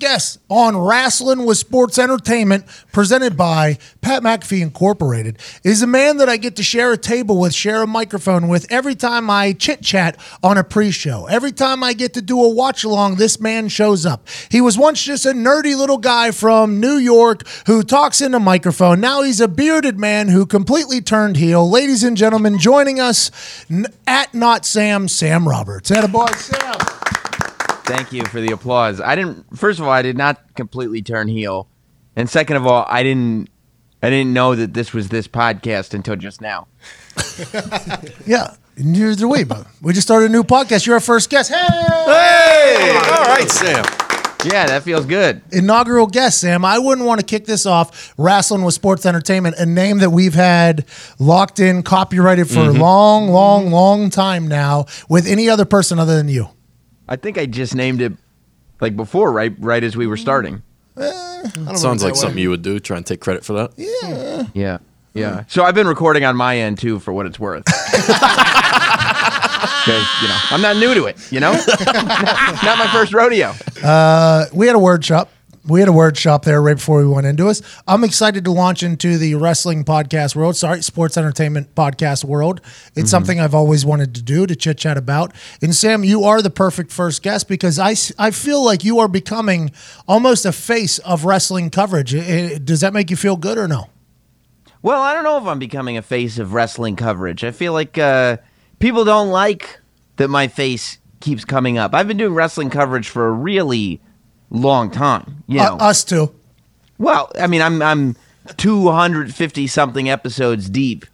first guest on Wrestling with Sports Entertainment, presented by Pat McAfee Incorporated, is a man that I get to share a table with, share a microphone with every time I chit chat on a pre show. Every time I get to do a watch along, this man shows up. He was once just a nerdy little guy from New York who talks in a microphone. Now he's a bearded man who completely turned heel. Ladies and gentlemen, joining us at Not Sam, Sam Roberts. Attaboy, Sam. Thank you for the applause. I didn't. First of all, I did not completely turn heel, and second of all, I didn't. I didn't know that this was this podcast until just now. Yeah, neither do we, but we just started a new podcast. You're our first guest. Hey! Hey! All right, Sam. Yeah, that feels good. Inaugural guest, Sam. I wouldn't want to kick this off wrestling with sports entertainment, a name that we've had locked in, copyrighted for a long, long, long time now with any other person other than you. I think I just named it like before, right? Right as we were mm. starting. Eh, sounds like something you would do. Try and take credit for that. Yeah. Yeah. Yeah. So I've been recording on my end too, for what it's worth. Because you know I'm not new to it. You know, not my first rodeo. Uh, we had a word shop. We had a word shop there right before we went into us. I'm excited to launch into the wrestling podcast world. Sorry, sports entertainment podcast world. It's something I've always wanted to do to chit chat about. And Sam, you are the perfect first guest because I I feel like you are becoming almost a face of wrestling coverage. I- I- does that make you feel good or no? Well, I don't know if I'm becoming a face of wrestling coverage. I feel like uh, people don't like that my face keeps coming up. I've been doing wrestling coverage for a really long time. You know, Uh, us too. Well, I mean, I'm I'm 250 something episodes deep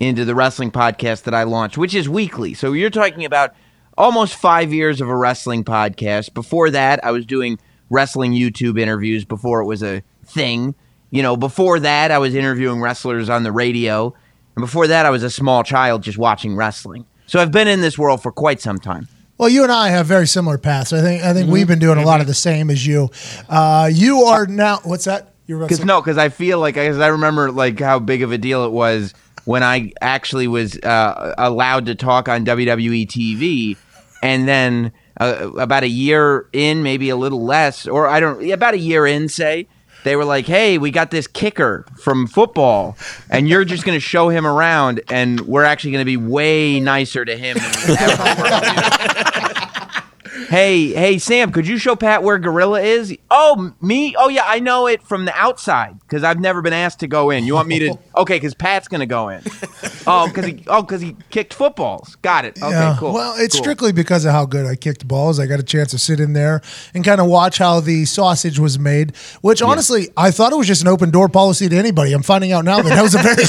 into the wrestling podcast that I launched, which is weekly. So you're talking about almost five years of a wrestling podcast. Before that, I was doing wrestling YouTube interviews before it was a thing. You know, before that, I was interviewing wrestlers on the radio, and before that, I was a small child just watching wrestling. So I've been in this world for quite some time. Well, you and I have very similar paths. I think I think we've been doing a lot of the same as you. Uh, you are now. What's that? You're Because no, because I feel like because I remember like how big of a deal it was when I actually was uh, allowed to talk on WWE TV, and then uh, about a year in, maybe a little less, or I don't, about a year in, say. They were like, "Hey, we got this kicker from football, and you're just going to show him around, and we're actually going to be way nicer to him than we ever were." Hey, hey, Sam, could you show Pat where Gorilla is? Oh, me? Oh, yeah, I know it from the outside because I've never been asked to go in. You want me to? Okay, because Pat's gonna go in. Oh, because he, oh, because he kicked footballs. Got it. Okay, Yeah. cool. Well, it's Cool. strictly because of how good I kicked balls. I got a chance to sit in there and kind of watch how the sausage was made. Which honestly, I thought it was just an open door policy to anybody. I'm finding out now that that was a very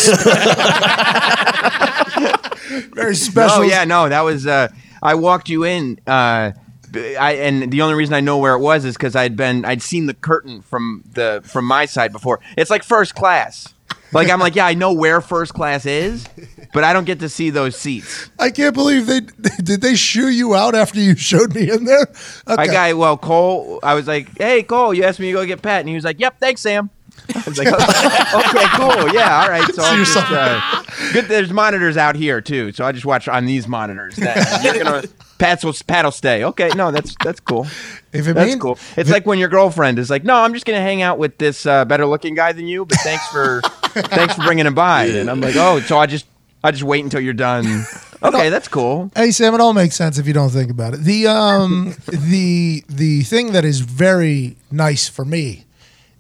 very special. Oh yeah, no, that was. Uh, I walked you in. Uh, I and the only reason I know where it was is because I'd been I'd seen the curtain from the from my side before. It's like first class. Like I'm like yeah, I know where first class is, but I don't get to see those seats. I can't believe they did. They shoo you out after you showed me in there. I Okay. got well, Cole. I was like, "Hey, Cole, you asked me to go get Pat," and he was like, "Yep, thanks, Sam." I was like, "Okay, cool, yeah, all right." So I'll just, uh, good. There's monitors out here too, so I just watch on these monitors. Then. You're gonna Pat's will Pat'll stay. Okay, no, that's that's cool. If it That's means- cool. It's like when your girlfriend is like, "No, I'm just gonna hang out with this uh, better looking guy than you," but thanks for thanks for bringing him by. And I'm like, "Oh, so I just I just wait until you're done." Okay, that's cool. Hey Sam, it all makes sense if you don't think about it. The um the the thing that is very nice for me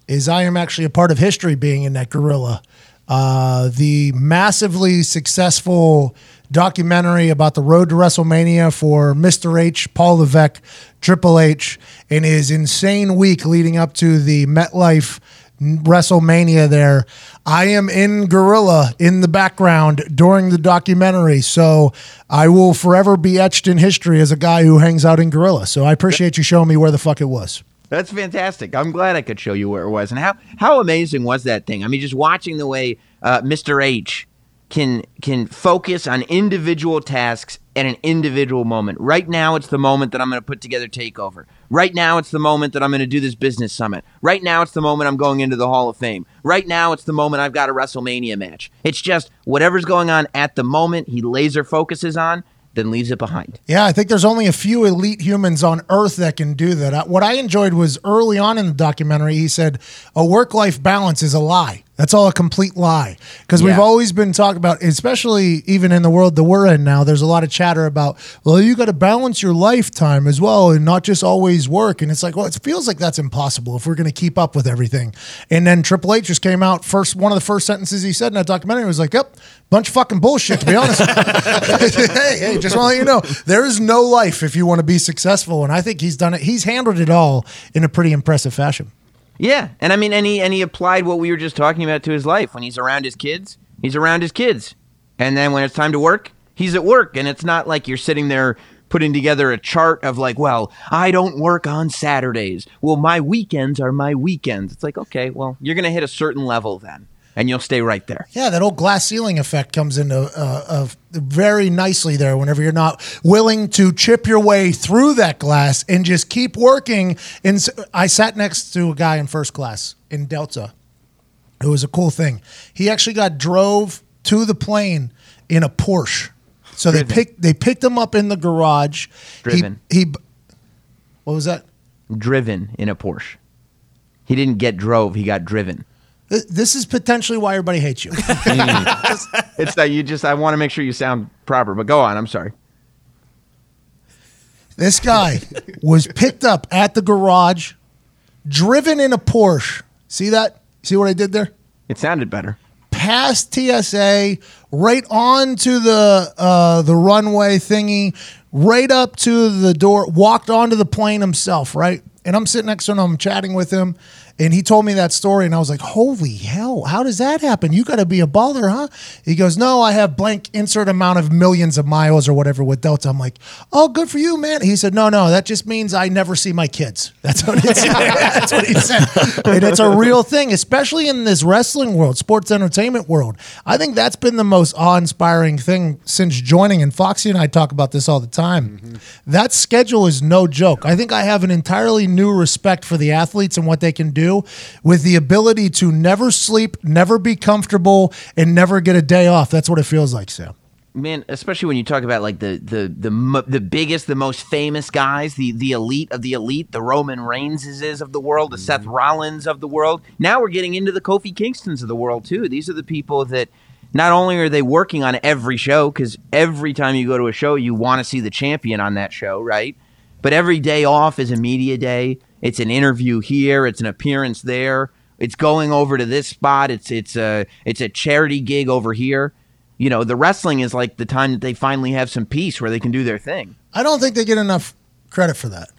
is I am actually a part of history being in that gorilla. Uh, the massively successful documentary about the road to WrestleMania for Mr. H, Paul Levesque, Triple H, and his insane week leading up to the MetLife WrestleMania there. I am in Gorilla in the background during the documentary. So I will forever be etched in history as a guy who hangs out in Gorilla. So I appreciate you showing me where the fuck it was. That's fantastic. I'm glad I could show you where it was. And how, how amazing was that thing? I mean, just watching the way uh, Mr. H can can focus on individual tasks at an individual moment. Right now, it's the moment that I'm going to put together Takeover. Right now, it's the moment that I'm going to do this business summit. Right now, it's the moment I'm going into the Hall of Fame. Right now, it's the moment I've got a WrestleMania match. It's just whatever's going on at the moment, he laser focuses on. then leaves it behind. Yeah, I think there's only a few elite humans on Earth that can do that. What I enjoyed was early on in the documentary, he said a work life balance is a lie. That's all a complete lie. Because we've always been talking about, especially even in the world that we're in now, there's a lot of chatter about, well, you got to balance your lifetime as well and not just always work. And it's like, well, it feels like that's impossible if we're going to keep up with everything. And then Triple H just came out first, one of the first sentences he said in that documentary was like, yep, bunch of fucking bullshit, to be honest. hey, hey, just want to let you know, there is no life if you want to be successful. And I think he's done it. He's handled it all in a pretty impressive fashion. Yeah, and I mean, and he and he applied what we were just talking about to his life. When he's around his kids, he's around his kids, and then when it's time to work, he's at work. And it's not like you're sitting there putting together a chart of like, well, I don't work on Saturdays. Well, my weekends are my weekends. It's like, okay, well, you're gonna hit a certain level then, and you'll stay right there. Yeah, that old glass ceiling effect comes into uh, uh, very nicely there whenever you're not willing to chip your way through that glass and just keep working. And I sat next to a guy in first class in Delta. It was a cool thing. He actually got drove to the plane in a Porsche. So Driven. they picked they picked him up in the garage. He- Driven. He, what was that? Driven in a Porsche. He didn't get drove. He got driven. Th- This is potentially why everybody hates you. It's that you just. I want to make sure you sound proper. But go on. I'm sorry. This guy was picked up at the garage, driven in a Porsche. See that? See what I did there? It sounded better. Past TSA, right onto the uh, the runway thingy, right up to the door. Walked onto the plane himself, right? And I'm sitting next to him. I'm chatting with him, and he told me that story, and I was like, "Holy hell! How does that happen? You got to be a baller, huh?" He goes, "No, I have blank insert amount of millions of miles or whatever with Delta." I'm like, "Oh, good for you, man." He said, "No, no, that just means I never see my kids." That's what it said. That's what he said, and it's a real thing, especially in this wrestling world, sports entertainment world. I think that's been the most awe-inspiring thing since joining. And Foxy and I talk about this all the time. That schedule is no joke. I think I have an entirely new respect for the athletes and what they can do with the ability to never sleep, never be comfortable, and never get a day off. That's what it feels like, Sam. man, especially when you talk about like the the the the biggest, the most famous guys, the the elite of the elite, the Roman Reignses of the world, the mm-hmm. Seth Rollins of the world. Now we're getting into the Kofi Kingstons of the world too. These are the people that not only are they working on every show because every time you go to a show, you want to see the champion on that show, right? But every day off is a media day. It's an interview here. It's an appearance there. It's going over to this spot. It's it's a it's a charity gig over here you know, the wrestling is like the time that they finally have some peace where they can do their thing. I don't think they get enough credit for that.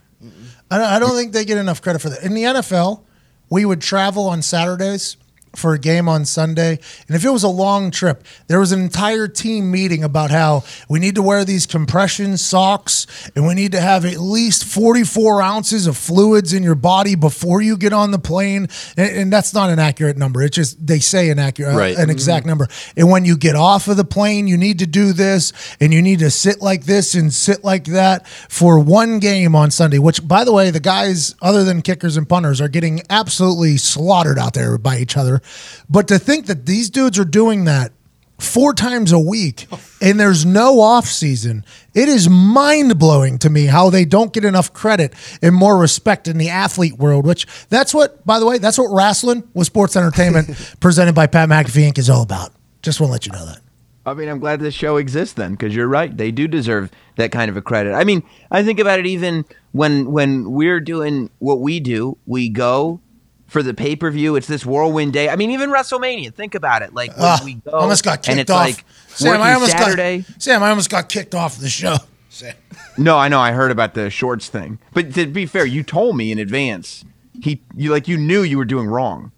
I don't, I don't think they get enough credit for that. In the NFL, we would travel on Saturdays for a game on Sunday. And if it was a long trip, there was an entire team meeting about how we need to wear these compression socks and we need to have at least 44 ounces of fluids in your body before you get on the plane. And, and that's not an accurate number. It's just they say an accurate, uh, Right. an mm-hmm. exact number. And when you get off of the plane, you need to do this and you need to sit like this and sit like that for one game on Sunday, which, by the way, the guys, other than kickers and punters, are getting absolutely slaughtered out there by each other. But to think that these dudes are doing that four times a week and there's no off season it is mind-blowing to me how they don't get enough credit and more respect in the athlete world which that's what by the way that's what wrestling with sports entertainment presented by pat mcafee inc is all about just want to let you know that I mean, I'm glad this show exists then because you're right. They do deserve that kind of a credit. I mean, I think about it even when when we're doing what we do, we go for the pay per view. It's this whirlwind day. I mean, even WrestleMania. Think about it. Like when Ah, we go, almost got and kicked it's off like sam i almost Saturday. got sam i almost got kicked off the show sam. No, I know. I heard about the shorts thing. But to be fair, you told me in advance. He, you like, you knew you were doing wrong.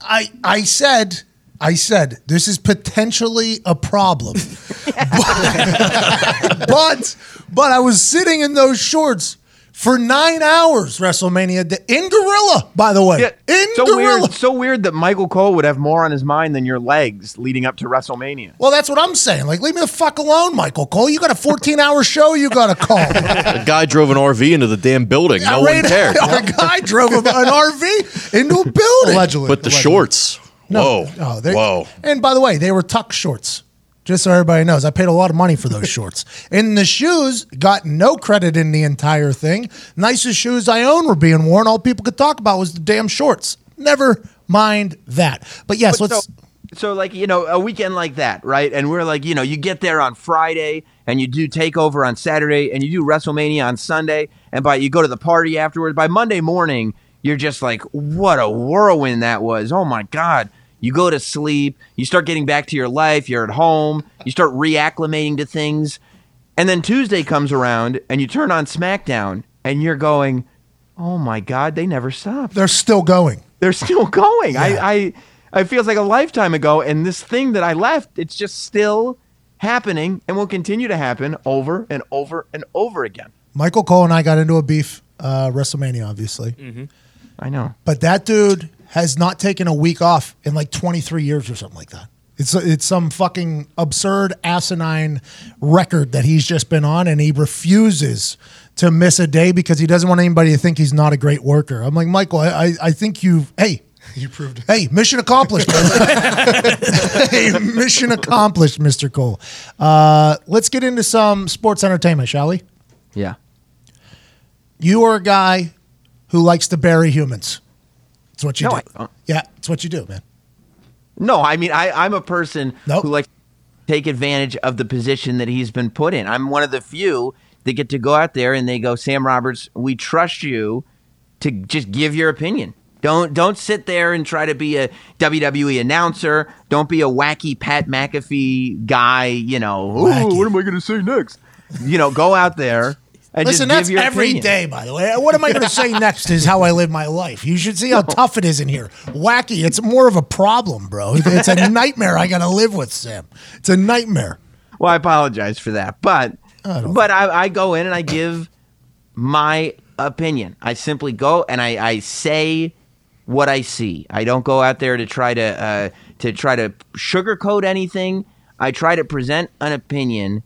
I I said I said this is potentially a problem, but, but but I was sitting in those shorts for nine hours. WrestleMania in Gorilla, by the way, in so Gorilla. weird. So weird that Michael Cole would have more on his mind than your legs leading up to WrestleMania. Well, that's what I'm saying. Like, leave me the fuck alone, Michael Cole. You got a 14 hour show you got to call. A guy drove an RV into the damn building. No Right- one cared. Our guy drove an RV into a building. Allegedly. But the Allegedly. shorts. No, Whoa. no, they- Whoa. And by the way, they were tuck shorts. Just so everybody knows, I paid a lot of money for those shorts. And the shoes got no credit in the entire thing. Nicest shoes I own were being worn. All people could talk about was the damn shorts. Never mind that. But yes, But let's. so, so like you know a weekend like that, right? And we're like you know you get there on Friday and you do Takeover on Saturday and you do WrestleMania on Sunday, and by you go to the party afterwards. By Monday morning, you're just like, what a whirlwind that was! Oh my god. You go to sleep, you start getting back to your life, you're at home, you start reacclimating to things. And then Tuesday comes around and you turn on SmackDown and you're going, oh my God, they never stop. they're still going. They're still going. I, I, I feels like a lifetime ago. And this thing that I left, it's just still happening and will continue to happen over and over and over again. Michael Cole and I got into a beef, uh, WrestleMania, obviously. I know. But that dude has not taken a week off in like 23 years or something like that. It's it's some fucking absurd asinine record that he's just been on, and he refuses to miss a day because he doesn't want anybody to think he's not a great worker. I'm like, Michael, I I, I think you hey. You proved it. Hey, mission accomplished. hey, mission accomplished, Mr. Cole. Uh, let's get into some sports entertainment, shall we? Yeah. You are a guy who likes to bury humans. It's what you No, do. I don't. yeah, it's what you do, man. No, I mean, I, I'm a person Nope. who likes to take advantage of the position that he's been put in. I'm one of the few that get to go out there and they go, Sam Roberts, we trust you to just give your opinion. Don't don't sit there and try to be a WWE announcer. Don't be a wacky Pat McAfee guy. You know, "Ooh, what am I going to say next? You know, go out there and Listen, that's every day, opinion. by the way. What am I going to say next is how I live my life. You should see how tough it is in here. Wacky. It's more of a problem, bro. It's a nightmare I got to live with, Sam. It's a nightmare. Well, I apologize for that, but don't- but I, I go in and I give my opinion. I simply go and I, I say what I see. I don't go out there to try to uh, to try to sugarcoat anything. I try to present an opinion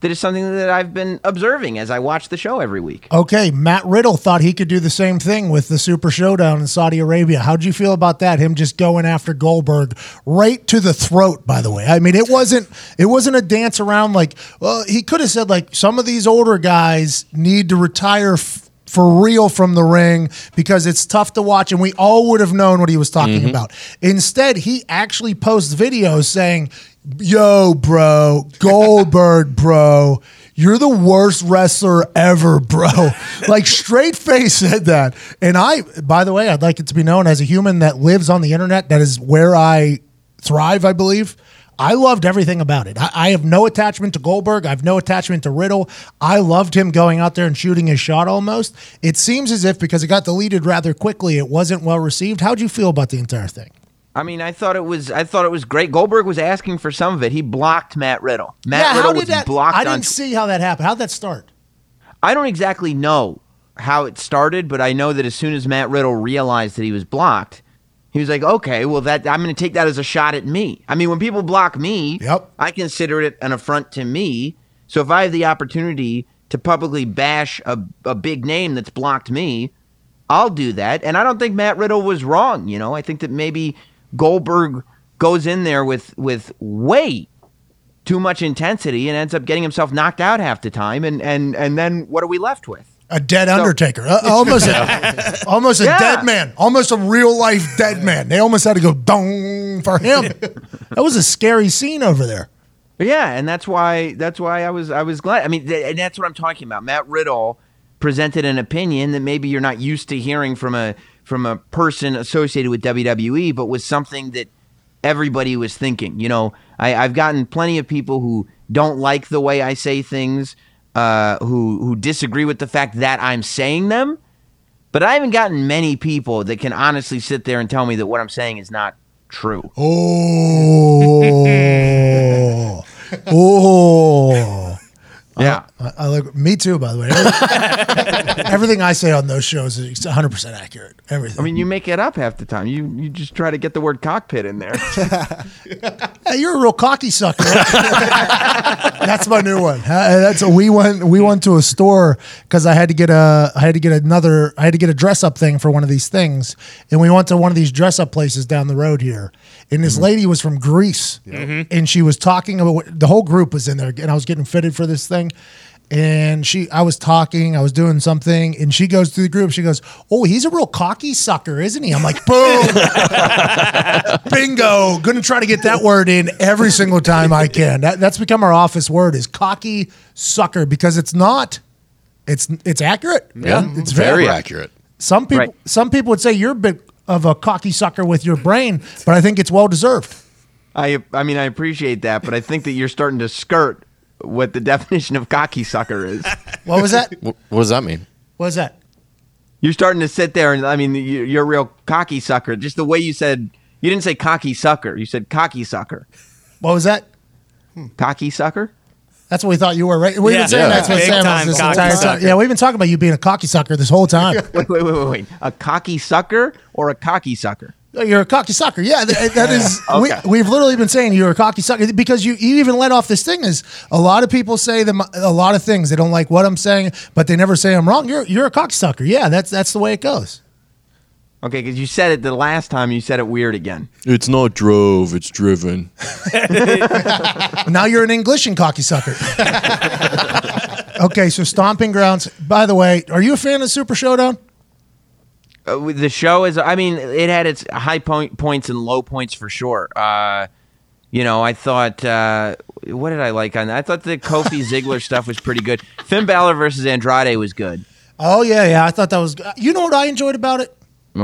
that is something that I've been observing as I watch the show every week. Okay, Matt Riddle thought he could do the same thing with the Super Showdown in Saudi Arabia. How'd you feel about that? Him just going after Goldberg right to the throat. By the way, I mean it wasn't it wasn't a dance around like. Well, he could have said like some of these older guys need to retire. F- for real from the ring because it's tough to watch and we all would have known what he was talking mm-hmm. about. Instead, he actually posts videos saying, "Yo, bro, Goldberg, bro, you're the worst wrestler ever, bro." like straight face said that. And I, by the way, I'd like it to be known as a human that lives on the internet, that is where I thrive, I believe. I loved everything about it. I, I have no attachment to Goldberg. I have no attachment to Riddle. I loved him going out there and shooting his shot almost. It seems as if because it got deleted rather quickly, it wasn't well received. How'd you feel about the entire thing? I mean, I thought it was I thought it was great. Goldberg was asking for some of it. He blocked Matt Riddle. Matt yeah, Riddle how was did that? blocked I didn't see how that happened. How'd that start? I don't exactly know how it started, but I know that as soon as Matt Riddle realized that he was blocked, he was like, "Okay, well that I'm going to take that as a shot at me." I mean, when people block me, Yep. I consider it an affront to me. So if I have the opportunity to publicly bash a, a big name that's blocked me, I'll do that. And I don't think Matt Riddle was wrong. You know, I think that maybe Goldberg goes in there with with way too much intensity and ends up getting himself knocked out half the time. And and and then what are we left with? A dead Undertaker, Uh, almost, a, almost a Yeah. dead man, almost a real life dead man. They almost had to go dong for him. that was a scary scene over there. Yeah, and that's why that's why I was I was glad. I mean, th- and that's what I'm talking about. Matt Riddle presented an opinion that maybe you're not used to hearing from a from a person associated with WWE, but was something that everybody was thinking. You know, I, I've gotten plenty of people who don't like the way I say things, uh, who who disagree with the fact that I'm saying them. But I haven't gotten many people that can honestly sit there and tell me that what I'm saying is not true. Oh, oh. Yeah. I, I like me too. By the way, Every- everything I say on those shows is 100 percent accurate. Everything. I mean, you make it up half the time. You you just try to get the word cockpit in there. Hey, you're a real cocky sucker. that's my new one. Uh, that's a, we went we went to a store because I had to get a I had to get another I had to get a dress up thing for one of these things, and we went to one of these dress up places down the road here, and this mm-hmm. lady was from Greece, mm-hmm. and she was talking about what, the whole group was in there, and I was getting fitted for this thing. And she, I was talking, I was doing something, and she goes through the group. She goes, "Oh, he's a real cocky sucker, isn't he?" I'm like, "Boom, bingo!" Going to try to get that word in every single time I can. That, that's become our office word is cocky sucker because it's not. It's it's accurate. Yeah, it's very accurate. Some people Right. some people would say you're a bit of a cocky sucker with your brain, but I think it's well deserved. I I mean, I appreciate that, but I think that you're starting to skirt what the definition of cocky sucker is. What was that? What does that mean? What was that? You're starting to sit there, and I mean, you- you're a real cocky sucker. Just the way you said, you didn't say cocky sucker. You said cocky sucker. What was that? Cocky sucker. That's what we thought you were, right? We've Yeah. been saying Yeah. that's what Big Sam was this entire time. Yeah, we've been talking about you being a cocky sucker this whole time. Wait, wait, wait, wait, wait. A cocky sucker or a cocky sucker? Oh, you're a cocky sucker. Yeah, that, that is. Okay. we, we've literally been saying you're a cocky sucker because you, you even let off this thing. Is a lot of people say them a lot of things. They don't like what I'm saying, but they never say I'm wrong. You're you're a cocky sucker. Yeah, that's that's the way it goes. Okay, because you said it the last time. You said it weird again. It's not drove, it's driven. Now you're an English and cocky sucker. okay, so stomping grounds. By the way, are you a fan of Super Showdown? Uh, the show is. I mean, it had its high point points and low points for sure. Uh, you know, I thought. Uh, what did I like on that? I thought the Kofi Ziggler stuff was pretty good. Finn Balor versus Andrade was good. Oh yeah, yeah. I thought that was. You know what I enjoyed about it?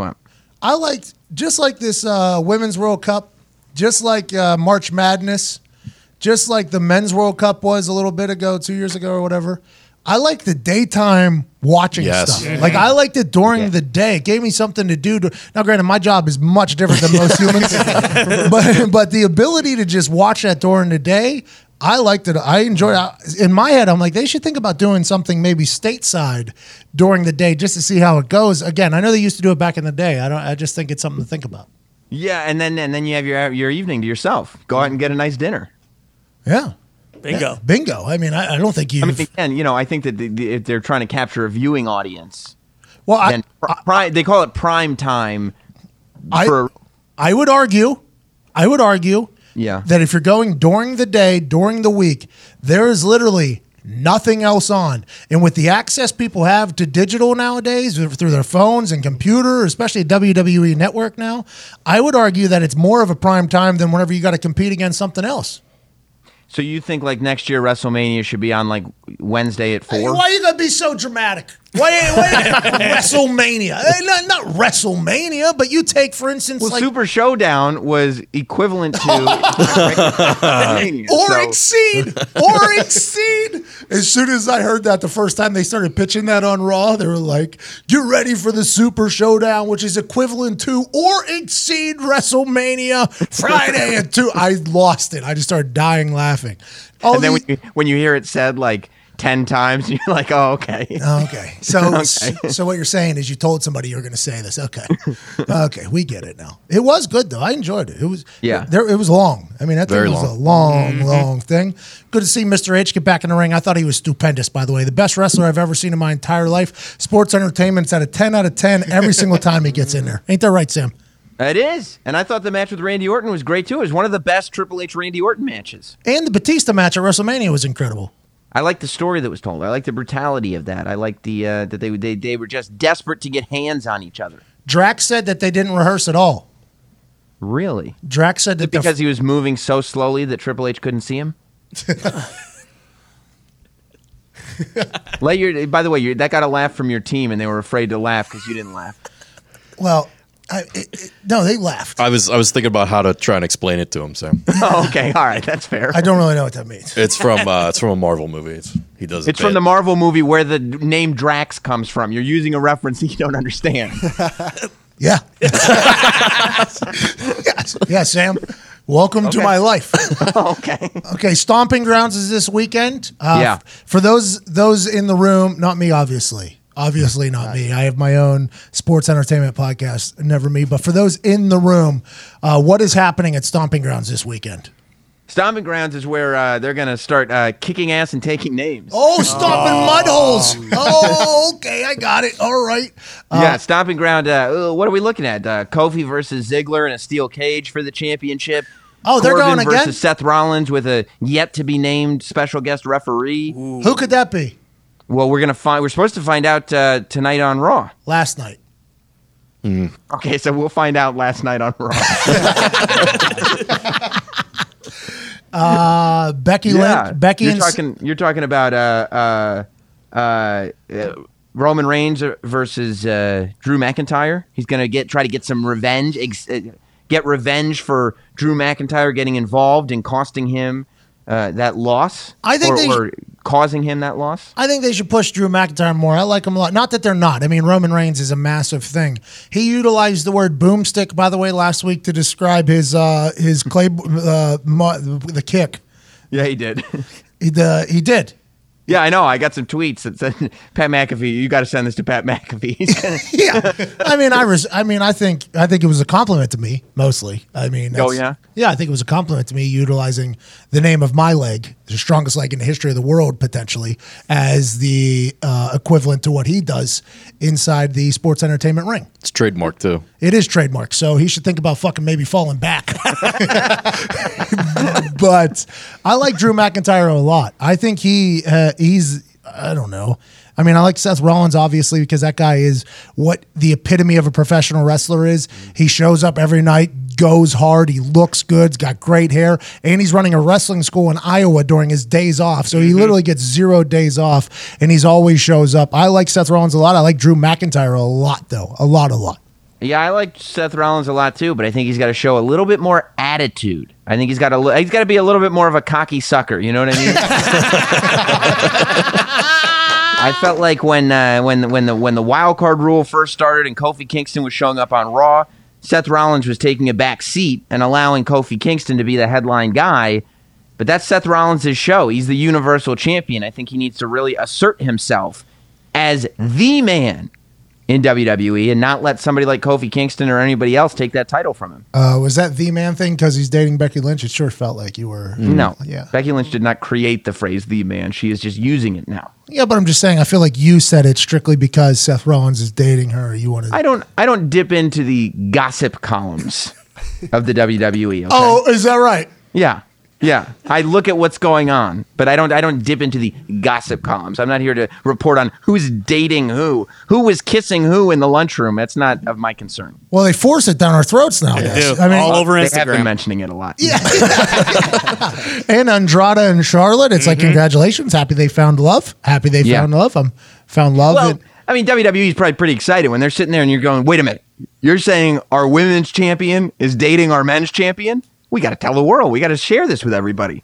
Well, I liked just like this uh, women's World Cup, just like uh, March Madness, just like the men's World Cup was a little bit ago, two years ago or whatever. I like the daytime watching Yes. stuff. Like I liked it during Yeah. the day. It gave me something to do. To, now, granted, my job is much different than most humans, but but the ability to just watch that during the day. I liked it. I enjoyed it. In my head, I'm like, they should think about doing something maybe stateside during the day just to see how it goes. Again, I know they used to do it back in the day. I don't. I just think it's something to think about. yeah, and then and then you have your your evening to yourself. Go out and get a nice dinner. Yeah. Bingo. Bingo. I mean, I, I don't think you. I mean, again, you know, I think that the, the, if they're trying to capture a viewing audience, well, I, then pr- prime, they call it prime time. I, for I would argue, I would argue, Yeah. that if you're going during the day, during the week, there is literally nothing else on. And with the access people have to digital nowadays through their phones and computer, especially WWE Network now, I would argue that it's more of a prime time than whenever you got to compete against something else. So you think like next year WrestleMania should be on like Wednesday at four? Why are you gonna be so dramatic? Why, why WrestleMania? Eh, Not, not WrestleMania, but you take for instance Well, like Super Showdown was equivalent to or so- exceed or exceed. As soon as I heard that the first time they started pitching that on Raw, they were like, "Get ready for the Super Showdown, which is equivalent to or exceed WrestleMania Friday at two. I lost it. I just started dying laughing. All and then these- when you, when you hear it said like ten times, you're like, oh okay. Okay. So Okay. so what you're saying is you told somebody you were going to say this. Okay. Okay, we get it now. It was good though. I enjoyed it. It was Yeah. There it was long. I mean, that Very thing was long. a long, Mm-hmm. long thing. Good to see Mr. H get back in the ring. I thought he was stupendous, by the way. The best wrestler I've ever seen in my entire life. Sports entertainment's at a 10 out of 10 every single time he gets in there. Ain't that right, Sam? It is, and I thought the match with Randy Orton was great too. It was one of the best Triple H Randy Orton matches. And the Batista match at WrestleMania was incredible. I like the story that was told. I like the brutality of that. I like the uh, that they, they they were just desperate to get hands on each other. Drax said that they didn't rehearse at all. Really? Drax said that Because he was moving so slowly that Triple H couldn't see him. Let your. By the way, you that got a laugh from your team, and they were afraid to laugh because you didn't laugh. well, I, it, it- no, they laughed. I was I was thinking about how to try and explain it to him. So oh, okay, all right, that's fair. I don't really know what that means. it's from uh, it's from a Marvel movie. It's, he does. a It's from the Marvel movie where the name Drax comes from. You're using a reference that you don't understand. Yeah. yes. Yeah, Sam. Welcome to my life. okay. okay, Stomping Grounds is this weekend. Uh, Yeah. f- For those those in the room, not me, obviously. Obviously, not me. I have my own sports entertainment podcast, never me. But for those in the room, uh, what is happening at Stomping Grounds this weekend? Stomping Grounds is where uh, they're going to start uh, kicking ass and taking names. Oh, stomping mud holes. Oh, okay, I got it. All right. yeah, Stomping Ground. Uh, uh, what are we looking at? Uh, Kofi versus Ziggler in a steel cage for the championship. Oh, they're Corbin going versus again? Seth Rollins with a yet to be named special guest referee. Who could that be? Well, we're gonna find. We're supposed to find out uh, tonight on Raw. Last night. Okay, so we'll find out last night on Raw. Uh, Becky Lynch. Becky you're and talking. You're talking about uh, uh, uh, uh, Roman Reigns versus uh, Drew McIntyre. He's gonna get try to get some revenge. Ex- get revenge for Drew McIntyre getting involved and costing him uh, that loss. I think or, they- or causing him that loss. I think they should push Drew McIntyre more. I like him a lot. Not that they're not. I mean, Roman Reigns is a massive thing. He utilized the word boomstick, by the way, last week to describe his uh, his clay uh, the kick. Yeah, he did. He, the, he did. Yeah, I know. I got some tweets that said Pat McAfee. You got to send this to Pat McAfee. Yeah. I mean, I res- I mean, I think I think it was a compliment to me mostly. I mean, Oh, yeah? yeah. I think it was a compliment to me utilizing the name of my leg, the strongest leg in the history of the world, potentially as the uh, equivalent to what he does inside the sports entertainment ring. It's trademark too. It is trademarked, so he should think about fucking maybe falling back. but I like Drew McIntyre a lot. I think he uh, he's I don't know. I mean, I like Seth Rollins obviously because that guy is what the epitome of a professional wrestler is. He shows up every night, goes hard, he looks good, he's got great hair, and he's running a wrestling school in Iowa during his days off. So he mm-hmm. literally gets zero days off, and he's always shows up. I like Seth Rollins a lot. I like Drew McIntyre a lot, though, a lot, a lot. Yeah, I like Seth Rollins a lot too, but I think he's got to show a little bit more attitude. I think he's got to he's got to be a little bit more of a cocky sucker. You know what I mean? I felt like when uh, when when the when the wild card rule first started and Kofi Kingston was showing up on Raw, Seth Rollins was taking a back seat and allowing Kofi Kingston to be the headline guy. But that's Seth Rollins' show. He's the Universal Champion. I think he needs to really assert himself as the man in WWE and not let somebody like Kofi Kingston or anybody else take that title from him. Uh, was that the man thing because he's dating Becky Lynch? It sure felt like you were. No. Yeah. Becky Lynch did not create the phrase the man. She is just using it now. Yeah, but I'm just saying. I feel like you said it strictly because Seth Rollins is dating her. You wanted. I don't I don't dip into the gossip columns of the WWE. Okay? oh, is that right? Yeah. Yeah. I look at what's going on, but I don't I don't dip into the gossip columns. I'm not here to report on who's dating who, who was kissing who in the lunchroom. That's not of my concern. Well, they force it down our throats now. I mean, All over They have been Instagram. mentioning it a lot. Yeah. and Andrade and Charlotte. It's like congratulations, happy they found love. Happy they Mm-hmm. Yeah. found love. I'm found love. Well, and- I mean, WWE is probably pretty excited when they're sitting there and you're going, wait a minute. You're saying our women's champion is dating our men's champion? We got to tell the world. We got to share this with everybody.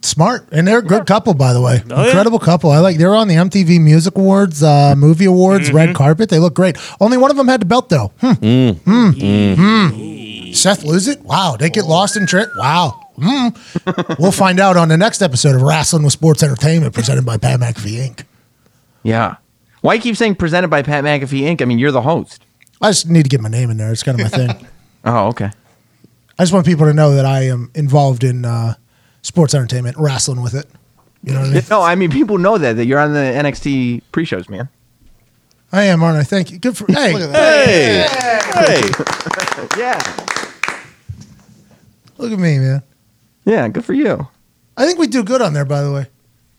Smart, and they're a good couple, by the way. Oh, yeah. Incredible couple. I like. They're on the MTV Music Awards, uh, Movie Awards, Mm-hmm. red carpet. They look great. Only one of them had the belt, though. Hmm. Mm. Hmm. Hmm. Seth lose it. Wow. They get lost in trip. Wow. Hmm. we'll find out on the next episode of Wrestling with Sports Entertainment, presented by Pat McAfee Inc. Yeah. Why you keep saying presented by Pat McAfee Inc.? I mean, you're the host. I just need to get my name in there. It's kind of my thing. Oh, okay. I just want people to know that I am involved in uh, sports entertainment, wrestling with it. You know what I mean? No, I mean, people know that, that you're on the NXT pre shows, man. I am, aren't I? Thank you. Good for. Hey, Hey, hey, Yeah. look at me, man. Yeah, good for you. I think we do good on there. By the way.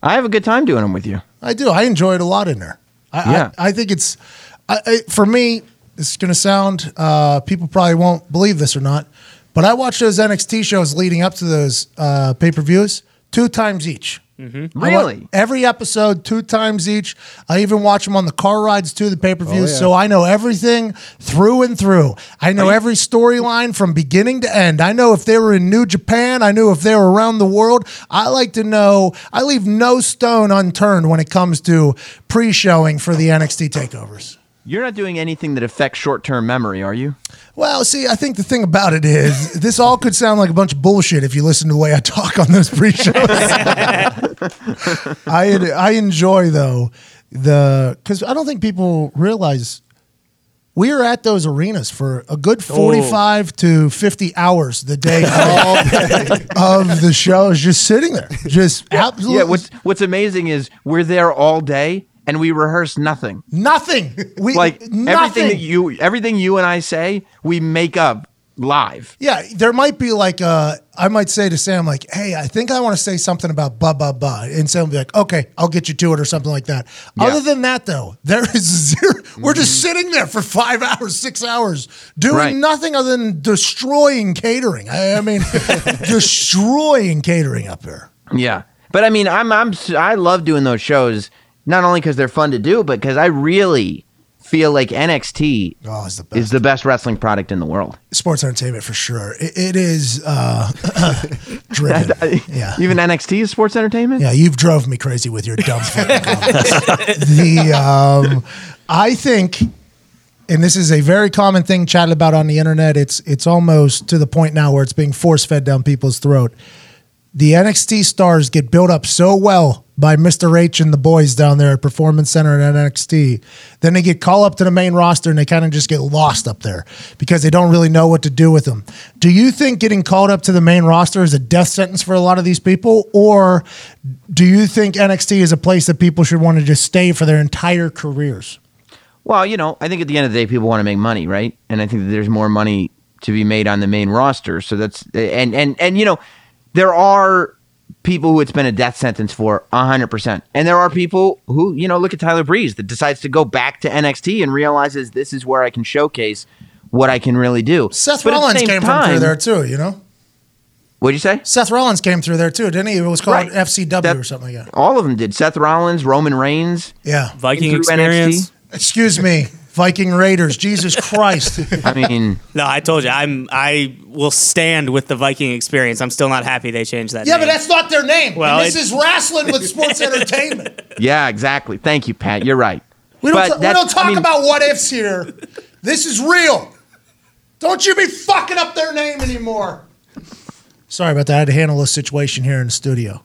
I have a good time doing them with you. I do. I enjoy it a lot in there. I, Yeah. I, I think it's, I, I, for me, it's going to sound, uh, people probably won't believe this or not, but I watch those NXT shows leading up to those uh, pay per views two times each. Wa- Really? every episode, two times each. I even watch them on the car rides to the pay per views. Oh, yeah. So I know everything through and through. I know every storyline from beginning to end. I know if they were in New Japan. I knew if they were around the world. I like to know, I leave no stone unturned when it comes to pre showing for the NXT takeovers. You're not doing anything that affects short-term memory, are you? Well, see, I think the thing about it is this all could sound like a bunch of bullshit if you listen to the way I talk on those pre-shows. I I enjoy though the because I don't think people realize we are at those arenas for a good 45 to 50 hours the day of, oh, of the show is just sitting there just absolutely Yeah. What's What's amazing is we're there all day and we rehearse nothing. nothing we Like nothing. everything that you, everything you and I say, we make up live. Yeah, there might be like uh I might say to Sam like, "Hey, I think I want to say something about blah blah blah," and Sam will be like, "Okay, I'll get you to it" or something like that. Yeah. Other than that, though, there is zero. We're just sitting there for five hours, six hours, doing Right. nothing other than destroying catering. I, I mean, destroying catering up here. Yeah, but I mean, I'm I'm I love doing those shows not only because they're fun to do, but because I really feel like NXT Oh, the is the best wrestling product in the world. Sports entertainment for sure. It, it is uh, driven. Yeah. Even NXT is sports entertainment. Yeah, you've drove me crazy with your dumb fucking comments. the um, I think, and this is a very common thing chatted about on the internet. It's it's almost to the point now where it's being force fed down people's throat. The NXT stars get built up so well by Mr. H and the boys down there at Performance Center at NXT. Then they get called up to the main roster and they kind of just get lost up there because they don't really know what to do with them. Do you think getting called up to the main roster is a death sentence for a lot of these people? Or do you think NXT is a place that people should want to just stay for their entire careers? Well, you know, I think at the end of the day, people want to make money, right? And I think that there's more money to be made on the main roster. So that's and and and you know, there are people who it's been a death sentence for hundred percent, and there are people who you know look at Tyler Breeze that decides to go back to NXT and realizes this is where I can showcase what I can really do. Seth But Rollins same came from through there too, you know? What'd you say? Seth Rollins came through there too, didn't he? It was called Right. FCW That- or something like that. All of them did. Seth Rollins, Roman Reigns. Yeah. Viking Through experience. Excuse me. Viking Raiders. Jesus Christ. I mean, No, I told you, I'm I will stand with the Viking experience. I'm still not happy they changed that. Yeah, name. but that's not their name. Well, and this it- is wrestling with sports entertainment. yeah, exactly. Thank you, Pat. You're right. We don't, But ta- we don't talk I mean- about what ifs here. This is real. Don't you be fucking up their name anymore. Sorry about that. I had to handle a situation here in the studio.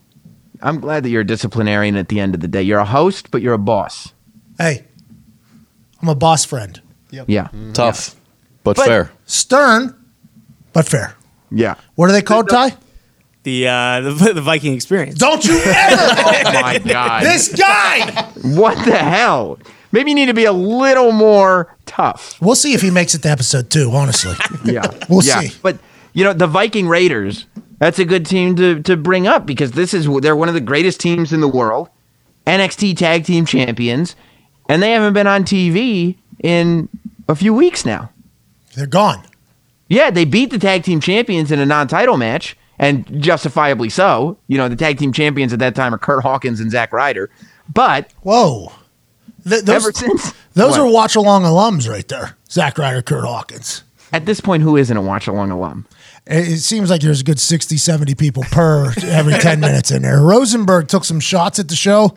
I'm glad that you're a disciplinarian at the end of the day. You're a host, but you're a boss. Hey, I'm a boss friend. Yep. Yeah. Tough, but, But- fair. Stern, but fair. Yeah. What are they called, Ty? the uh, the, the Viking experience. Don't you ever. Oh my God. this guy. what the hell? Maybe you need to be a little more tough. We'll see if he makes it to episode two, honestly. Yeah. We'll yeah. see. But, you know, the Viking Raiders, that's a good team to, to bring up because this is, they're one of the greatest teams in the world, NXT Tag Team Champions, and they haven't been on TV in a few weeks now. They're gone. Yeah, they beat the tag team champions in a non-title match, and justifiably so. You know, the tag team champions at that time are Kurt Hawkins and Zack Ryder. But Whoa. Th- those ever since those What? are watch along alums right there. Zack Ryder, Kurt Hawkins. at this point, who isn't a watch along alum? It it seems like there's a good 60, 70 people per every 10 minutes in there. Rosenberg took some shots at the show.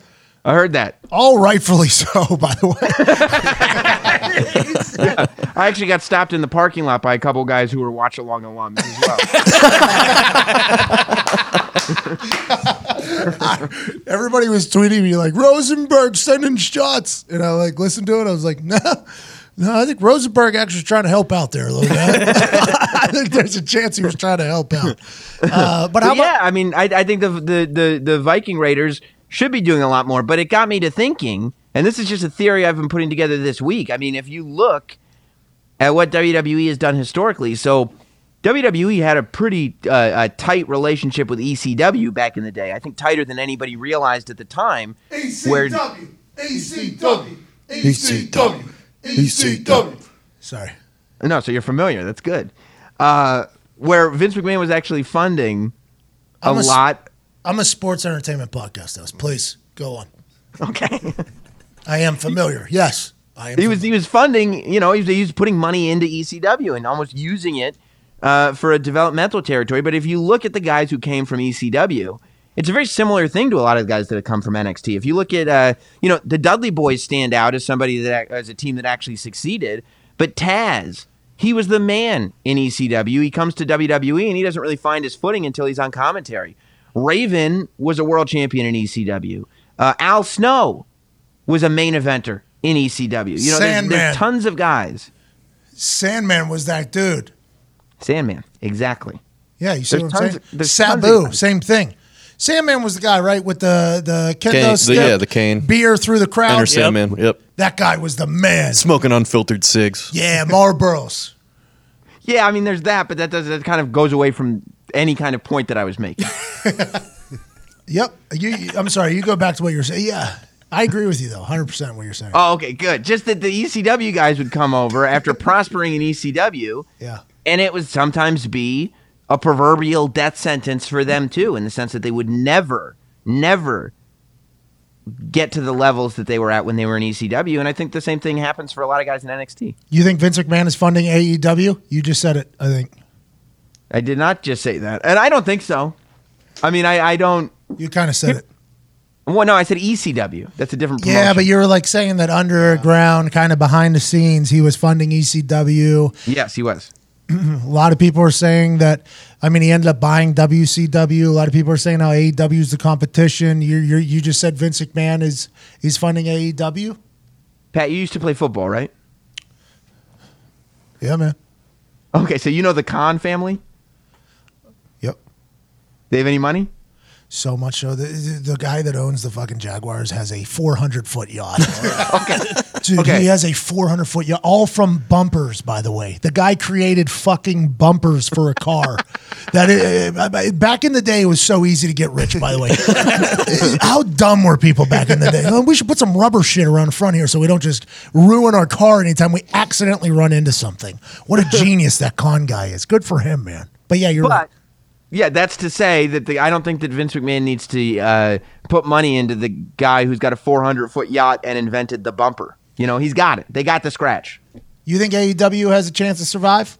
I heard that. All rightfully so, by the way. I actually got stopped in the parking lot by a couple guys who were watch along alums as well. Everybody was tweeting me like, Rosenberg sending shots. And I like listened to it. I was like, no, no, I think Rosenberg actually was trying to help out there a little bit. I think there's a chance he was trying to help out. Uh, but how But about yeah, I mean, I, I think the, the the the Viking Raiders should be doing a lot more. But it got me to thinking, and this is just a theory I've been putting together this week. I mean, if you look at what WWE has done historically, so WWE had a pretty uh, a tight relationship with ECW back in the day. I think tighter than anybody realized at the time. Where ECW, ECW, ECW, ECW. Sorry. no, so you're familiar. That's good. Uh, where Vince McMahon was actually funding a a lot. I'm a sports entertainment podcast host. Please go on. Okay. I am familiar. Yes, I am. he was he was funding you know he was, he was putting money into ECW and almost using it uh, for a developmental territory. But if you look at the guys who came from ECW it's a very similar thing to a lot of the guys that have come from NXT. If you look at, uh, you know, the Dudley Boys stand out as somebody that as a team that actually succeeded, but Taz, he was the man in ECW. He comes to WWE and he doesn't really find his footing until he's on commentary. Raven was a world champion in ECW. Uh, Al Snow was a main eventer in ECW. You know, there's, Sandman. there's tons of guys. Sandman was that dude. Sandman, exactly. Yeah, you see There's what I'm saying? of- there's tons of Sabu, same thing. Sandman was the guy, right, with the the kendo Cane- the- stick, yeah, the cane. beer through the crowd. Enter Sandman. Yep. That guy was the man. Smoking unfiltered cigs. Yeah, Marlboros. Yeah, I mean, there's that, but that does that kind of goes away from any kind of point that I was making. Yep. You, you- I'm sorry. You go back to what you were saying. Yeah, I agree with you though. 100 percent what you're saying. oh, okay, good. Just that the ECW guys would come over after prospering in ECW, yeah. and it would sometimes be a proverbial death sentence for them too, in the sense that they would never, never get to the levels that they were at when they were in ECW. And I think the same thing happens for a lot of guys in NXT. You think Vince McMahon is funding AEW? You just said it. I think I did not just say that, and I don't think so. I mean, I, I don't. you kind of said it. Well, no, I said ECW. That's a different. Yeah, but you were like saying that underground, kind of behind the scenes, he was funding ECW. yes, he was. A lot of people are saying that. I mean, he ended up buying WCW. A lot of people are saying how AEW is the competition. You you you just said Vince McMahon is is funding AEW. Pat, you used to play football, right? Yeah, man. Okay, so you know the Khan family? They have any money? So much so the, the guy that owns the fucking Jaguars has a 400 foot yacht. Okay. Dude, Okay. he has a 400 foot yacht, all from bumpers, by the way. The guy created fucking bumpers for a car. that uh, back in the day, it was so easy to get rich. By the way, how dumb were people back in the day? We should put some rubber shit around the front here so we don't just ruin our car anytime we accidentally run into something. What a genius that Khan guy is. Good for him, man. But yeah, you're right. Yeah, that's to say that the I don't think that Vince McMahon needs to uh, put money into the guy who's got a 400 foot yacht and invented the bumper. You know, he's got it. They got the scratch. You think AEW has a chance to survive?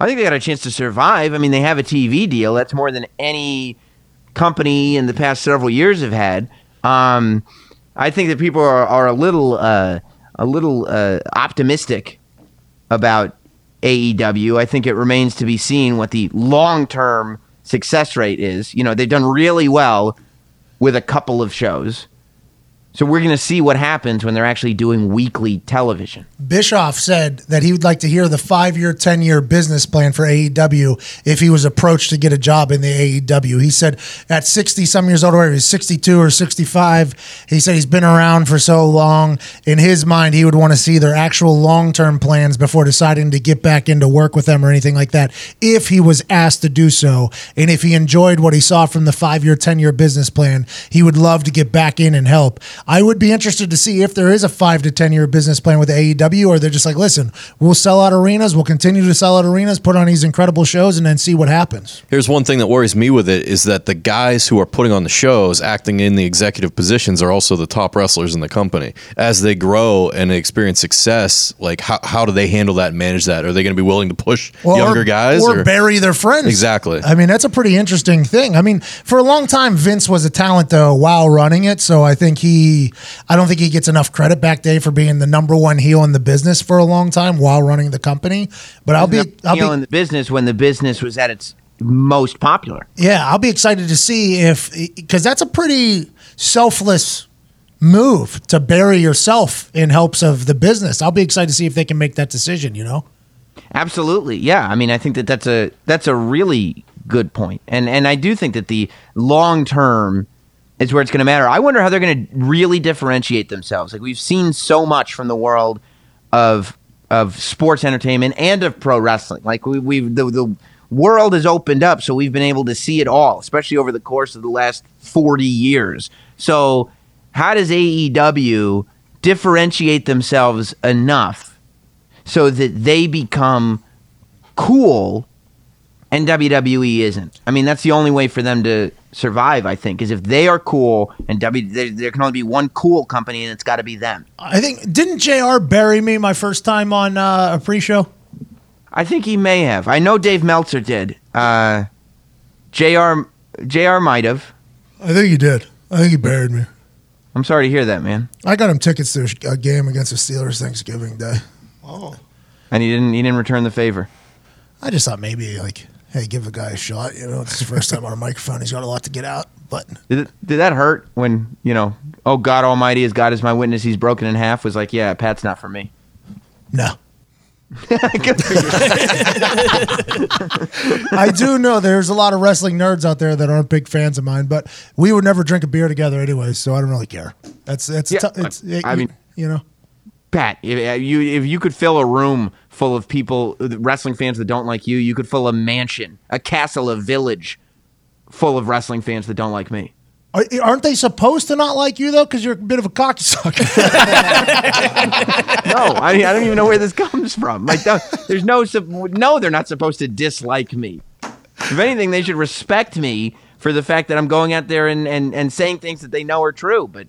I think they got a chance to survive. I mean, they have a TV deal. That's more than any company in the past several years have had. Um, I think that people are, are a little uh, a little uh, optimistic about AEW. I think it remains to be seen what the long term success rate is. You know, they've done really well with a couple of shows. So we're going to see what happens when they're actually doing weekly television. Bischoff said that he would like to hear the five year, 10 year business plan for AEW if he was approached to get a job in the AEW. He said at 60 some years old, or he's 62 or 65, he said he's been around for so long. In his mind, he would want to see their actual long term plans before deciding to get back into work with them or anything like that if he was asked to do so. And if he enjoyed what he saw from the five year, 10 year business plan, he would love to get back in and help. I would be interested to see if there is a five to 10 year business plan with AEW, or they're just like, listen, we'll sell out arenas, we'll continue to sell out arenas, put on these incredible shows, and then see what happens. Here's one thing that worries me with it is that the guys who are putting on the shows, acting in the executive positions, are also the top wrestlers in the company. As they grow and experience success, like how, how do they handle that and manage that? Are they going to be willing to push younger or, guys? or, bury their friends. Exactly. I mean, that's a pretty interesting thing. I mean, for a long time, Vince was a talent though while running it. So I think he, I don't think he gets enough credit back day for being the number one heel in the business for a long time while running the company. But I'll be, I'll know, be, in the business when the business was at its most popular. yeah, I'll be excited to see if because that's a pretty selfless move to bury yourself in helps of the business. I'll be excited to see if they can make that decision. You know. Absolutely, yeah. I mean, I think that that's a that's a really good point, and and I do think that the long term is where it's going to matter. I wonder how they're going to really differentiate themselves. Like we've seen so much from the world of of sports entertainment and of pro wrestling. Like we, we've the the world has opened up, so we've been able to see it all, especially over the course of the last forty years. So, how does AEW differentiate themselves enough so that they become cool and WWE isn't. I mean, that's the only way for them to survive, I think, is if they are cool and W there, there can only be one cool company and it's got to be them. I think didn't Jr. bury me my first time on uh, a pre-show? I think he may have. I know Dave Meltzer did. Uh, JR Jr. might have. I think he did. I think he buried me. I'm sorry to hear that, man. I got him tickets to a game against the Steelers Thanksgiving Day. Oh, and he didn't. He didn't return the favor. I just thought maybe like, hey, give a guy a shot. You know, it's his first time on a microphone. He's got a lot to get out. But Did it, did that hurt when you know? Oh God Almighty, as God is my witness, he's broken in half. Was like, yeah, Pat's not for me. no, Good for you. I do know there's a lot of wrestling nerds out there that aren't big fans of mine. But we would never drink a beer together anyway, so I don't really care. That's that's Yeah, tou- it's. I mean- you know. Pat, if you if you could fill a room full of people, uh, wrestling fans that don't like you, you could fill a mansion, a castle, a village full of wrestling fans that don't like me. Are- Aren't they supposed to not like you though? Because you're a bit of a cocksucker. No, I mean I don't even know where this comes from. Like, there's no no, they're not supposed to dislike me. If anything, they should respect me for the fact that I'm going out there and, and, and saying things that they know are true. But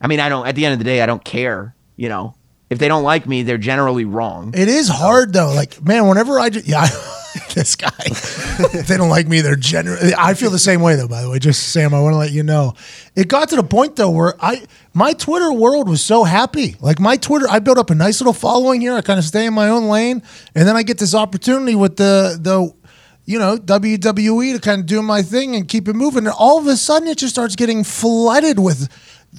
I mean, I don't. At the end of the day, I don't care. You know, if they don't like me, they're generally wrong. It is hard though. Like man, whenever I just, yeah, this guy, if they don't like me, they're generally. I feel the same way though. By the way, just Sam, I want to let you know. It got to the point though where I my Twitter world was so happy. Like my Twitter, I built up a nice little following here. I kind of stay in my own lane, and then I get this opportunity with the the. You know, WWE to kind of do my thing and keep it moving. And all of a sudden, it just starts getting flooded with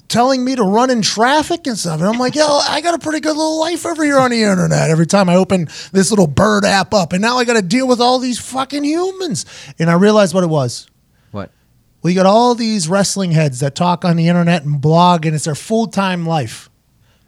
telling me to run in traffic and stuff. And I'm like, yo, I got a pretty good little life over here on the internet. Every time I open this little bird app up, and now I got to deal with all these fucking humans. And I realized what it was. What? We got all these wrestling heads that talk on the internet and blog, and it's their full time life.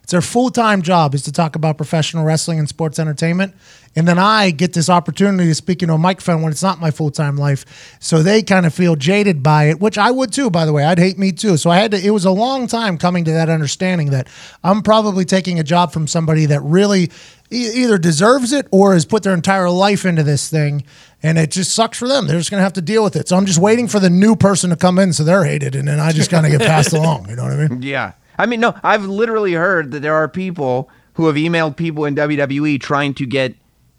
It's their full time job is to talk about professional wrestling and sports entertainment. And then I get this opportunity to speak into a microphone when it's not my full time life. So they kind of feel jaded by it, which I would too, by the way. I'd hate me too. So I had to, it was a long time coming to that understanding that I'm probably taking a job from somebody that really e- either deserves it or has put their entire life into this thing. And it just sucks for them. They're just going to have to deal with it. So I'm just waiting for the new person to come in so they're hated. And then I just kind of get passed along. You know what I mean? Yeah. I mean, no, I've literally heard that there are people who have emailed people in WWE trying to get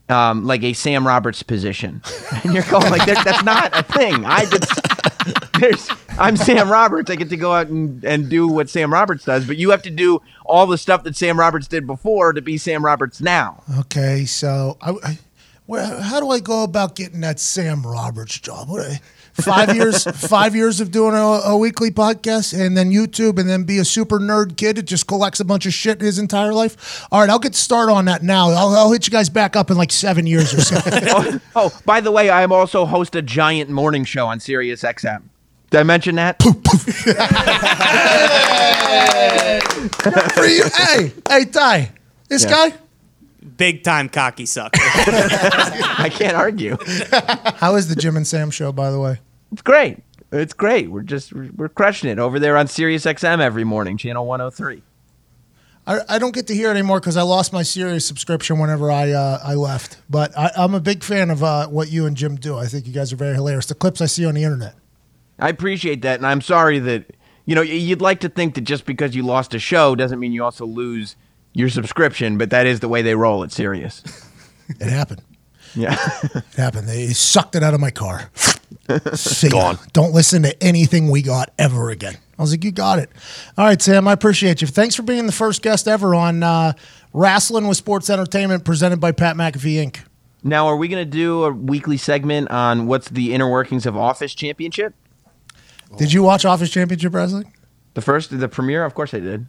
um, like a Sam Roberts position. And you're going like, that, that's not a thing. I just, there's, I'm Sam Roberts. I get to go out and, and do what Sam Roberts does, but you have to do all the stuff that Sam Roberts did before to be Sam Roberts now. Okay, so I, I where, how do I go about getting that Sam Roberts job? What I, five years, five years of doing a, a weekly podcast, and then YouTube, and then be a super nerd kid that just collects a bunch of shit his entire life. All right, I'll get started on that now. I'll, I'll hit you guys back up in like seven years or so. oh, oh, by the way, I'm also host a giant morning show on Sirius XM. Did I mention that? For you- hey, hey, Ty, this Yeah. guy. Big time cocky sucker. I can't argue. How is the Jim and Sam show, by the way? It's great. It's great. We're just we're crushing it over there on Sirius XM every morning, channel 103. I, I don't get to hear it anymore because I lost my Sirius subscription whenever I uh, I left. But I, I'm a big fan of uh, what you and Jim do. I think you guys are very hilarious. The clips I see on the internet. I appreciate that, and I'm sorry that you know you'd like to think that just because you lost a show doesn't mean you also lose your subscription, but that is the way they roll at Sirius. It happened. Yeah. It happened. They sucked it out of my car. See. Gone. Don't listen to anything we got ever again. I was like, you got it. All right, Sam. I appreciate you. Thanks for being the first guest ever on uh, Wrasslin' with Sports Entertainment, presented by Pat McAfee Inc. now, are we going to do a weekly segment on what's the inner workings of Office Championship? Did you watch Office Championship Wrestling? The first, the premiere, of course I did.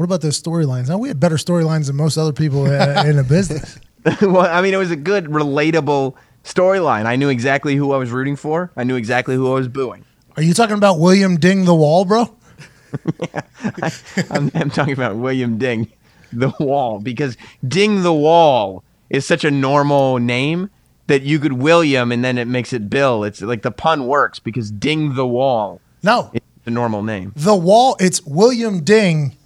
What about those storylines? Now we had better storylines than most other people uh, in the business. well, I mean, it was a good, relatable storyline. I knew exactly who I was rooting for. I knew exactly who I was booing. Are you talking about William Ding the Wall, bro? I'm, I'm talking about William Ding, the Wall, because Ding the Wall is such a normal name that you could William and then it makes it Bill. It's like the pun works because Ding the Wall No, is a normal name. the Wall. It's William Ding,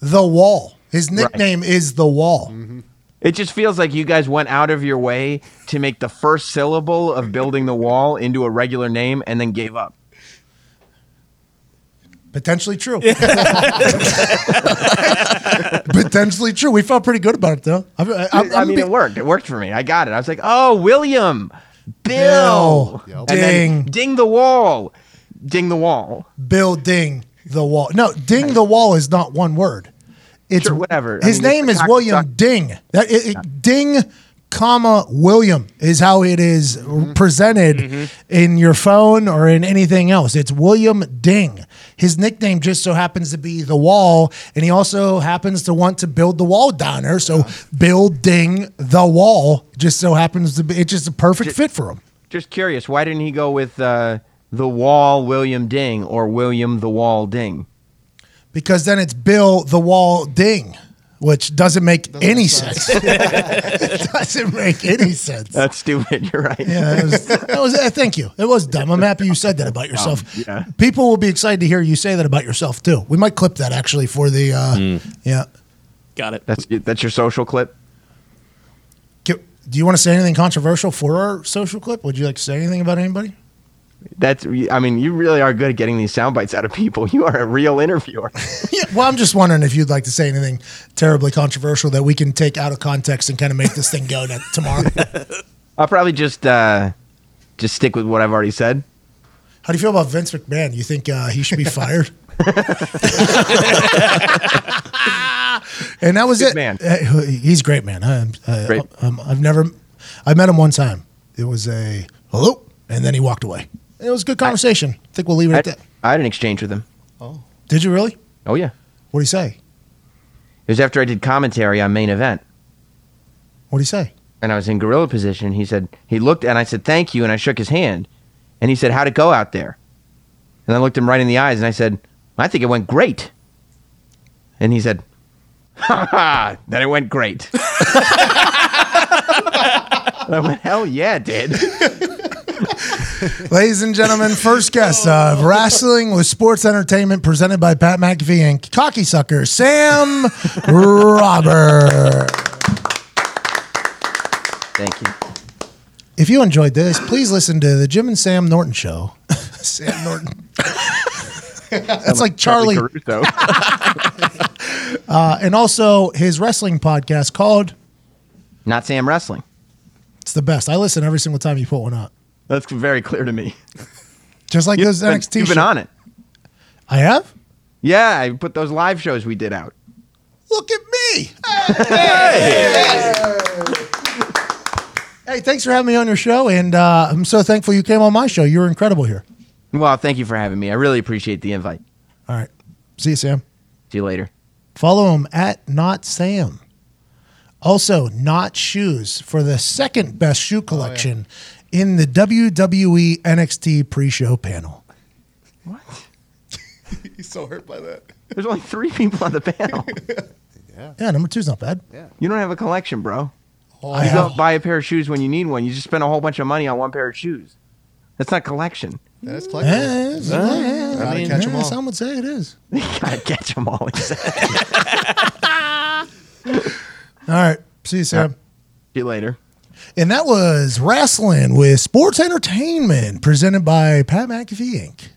the Wall. His nickname is the Wall. Mm-hmm. It just feels like you guys went out of your way to make the first syllable of building the wall into a regular name and then gave up. Potentially true. Potentially true. We felt pretty good about it, though. I, I, I, I'm mean, be- it worked. It worked for me. I got it. I was like, oh, William. Bill. Bill. Then Ding. ding the wall. Ding the wall. Bill Ding the Wall. No, Ding the Wall is not one word. It's Sure, whatever. I His mean, name is William. Ding. That it, it- Ding, comma William is how it is presented in your phone or in anything else. It's William Ding. His nickname just so happens to be the Wall, and he also happens to want to build the wall down there. So Bill Ding the Wall just so happens to be. It's just a perfect fit for him. Just curious, why didn't he go with uh, the Wall William Ding or William the Wall Ding? because then it's Bill the Wall Ding, which doesn't make any make sense. sense. it doesn't make any sense. That's stupid. You're right. yeah, it was, that was uh, thank you. It was dumb. I'm happy you said that about yourself. yeah. People will be excited to hear you say that about yourself too. We might clip that actually for the uh, yeah. Got it. That's that's your social clip. Do you want to say anything controversial for our social clip? Would you like to say anything about anybody? That's I mean, you really are good at getting these sound bites out of people. You are a real interviewer. Yeah, well, I'm just wondering if you'd like to say anything terribly controversial that we can take out of context and kind of make this thing go to, tomorrow. I'll probably just uh, just stick with what I've already said. How do you feel about Vince McMahon? You think uh, he should be fired? and that was Good it. man. He's a great man. I, I, Great. um, I've never, I met him one time. It was a hello, and then he walked away. It was a good conversation. I think we'll leave it I, at that. I had an exchange with him. Oh. Did you really? Oh yeah, What did he say? it was after I did commentary on main event, What did he say? and I was in gorilla position. He said he looked, and I said thank you, and I shook his hand, and he said how'd it go out there? And I looked him right in the eyes, and I said I think it went great. And he said, "Ha ha! Then it went great." and I went, "Hell yeah, it did." Ladies and gentlemen, first guest of Wrasslin' with Sports Entertainment presented by Pat McAfee and Cocky Sucker, Sam Robert. Thank you. If you enjoyed this, please listen to the Jim and Sam Norton show. Sam Norton. That's like Charlie. Caruso. Uh, and also his wrestling podcast called Not Sam Wrestling. It's the best. I listen every single time you put one out. That's very clear to me. Just like You've those been, NXT you've been on it. I have? Yeah, I put those live shows we did out. Look at me. Hey. Hey, hey thanks for having me on your show. And uh, I'm so thankful you came on my show. You were incredible here. Well, thank you for having me. I really appreciate the invite. All right. See you, Sam. See you later. Follow him at Not Sam. Also, Not Shoes for the second best shoe collection in the WWE NXT pre show panel. What? He's so hurt by that. There's only three people on the panel. Yeah, Yeah, number two's not bad. Yeah. You don't have a collection, bro. Oh, I You have- don't buy a pair of shoes when you need one. You just spend a whole bunch of money on one pair of shoes. That's not collection. That's collection. Yeah, collectible. it's- yeah, Gotta I mean, catch 'em yeah, all. Some would say it is. You gotta catch them all. All right. See you, Sam. See you later. And that was Wrasslin' with Sports Entertainment presented by Pat McAfee Inc.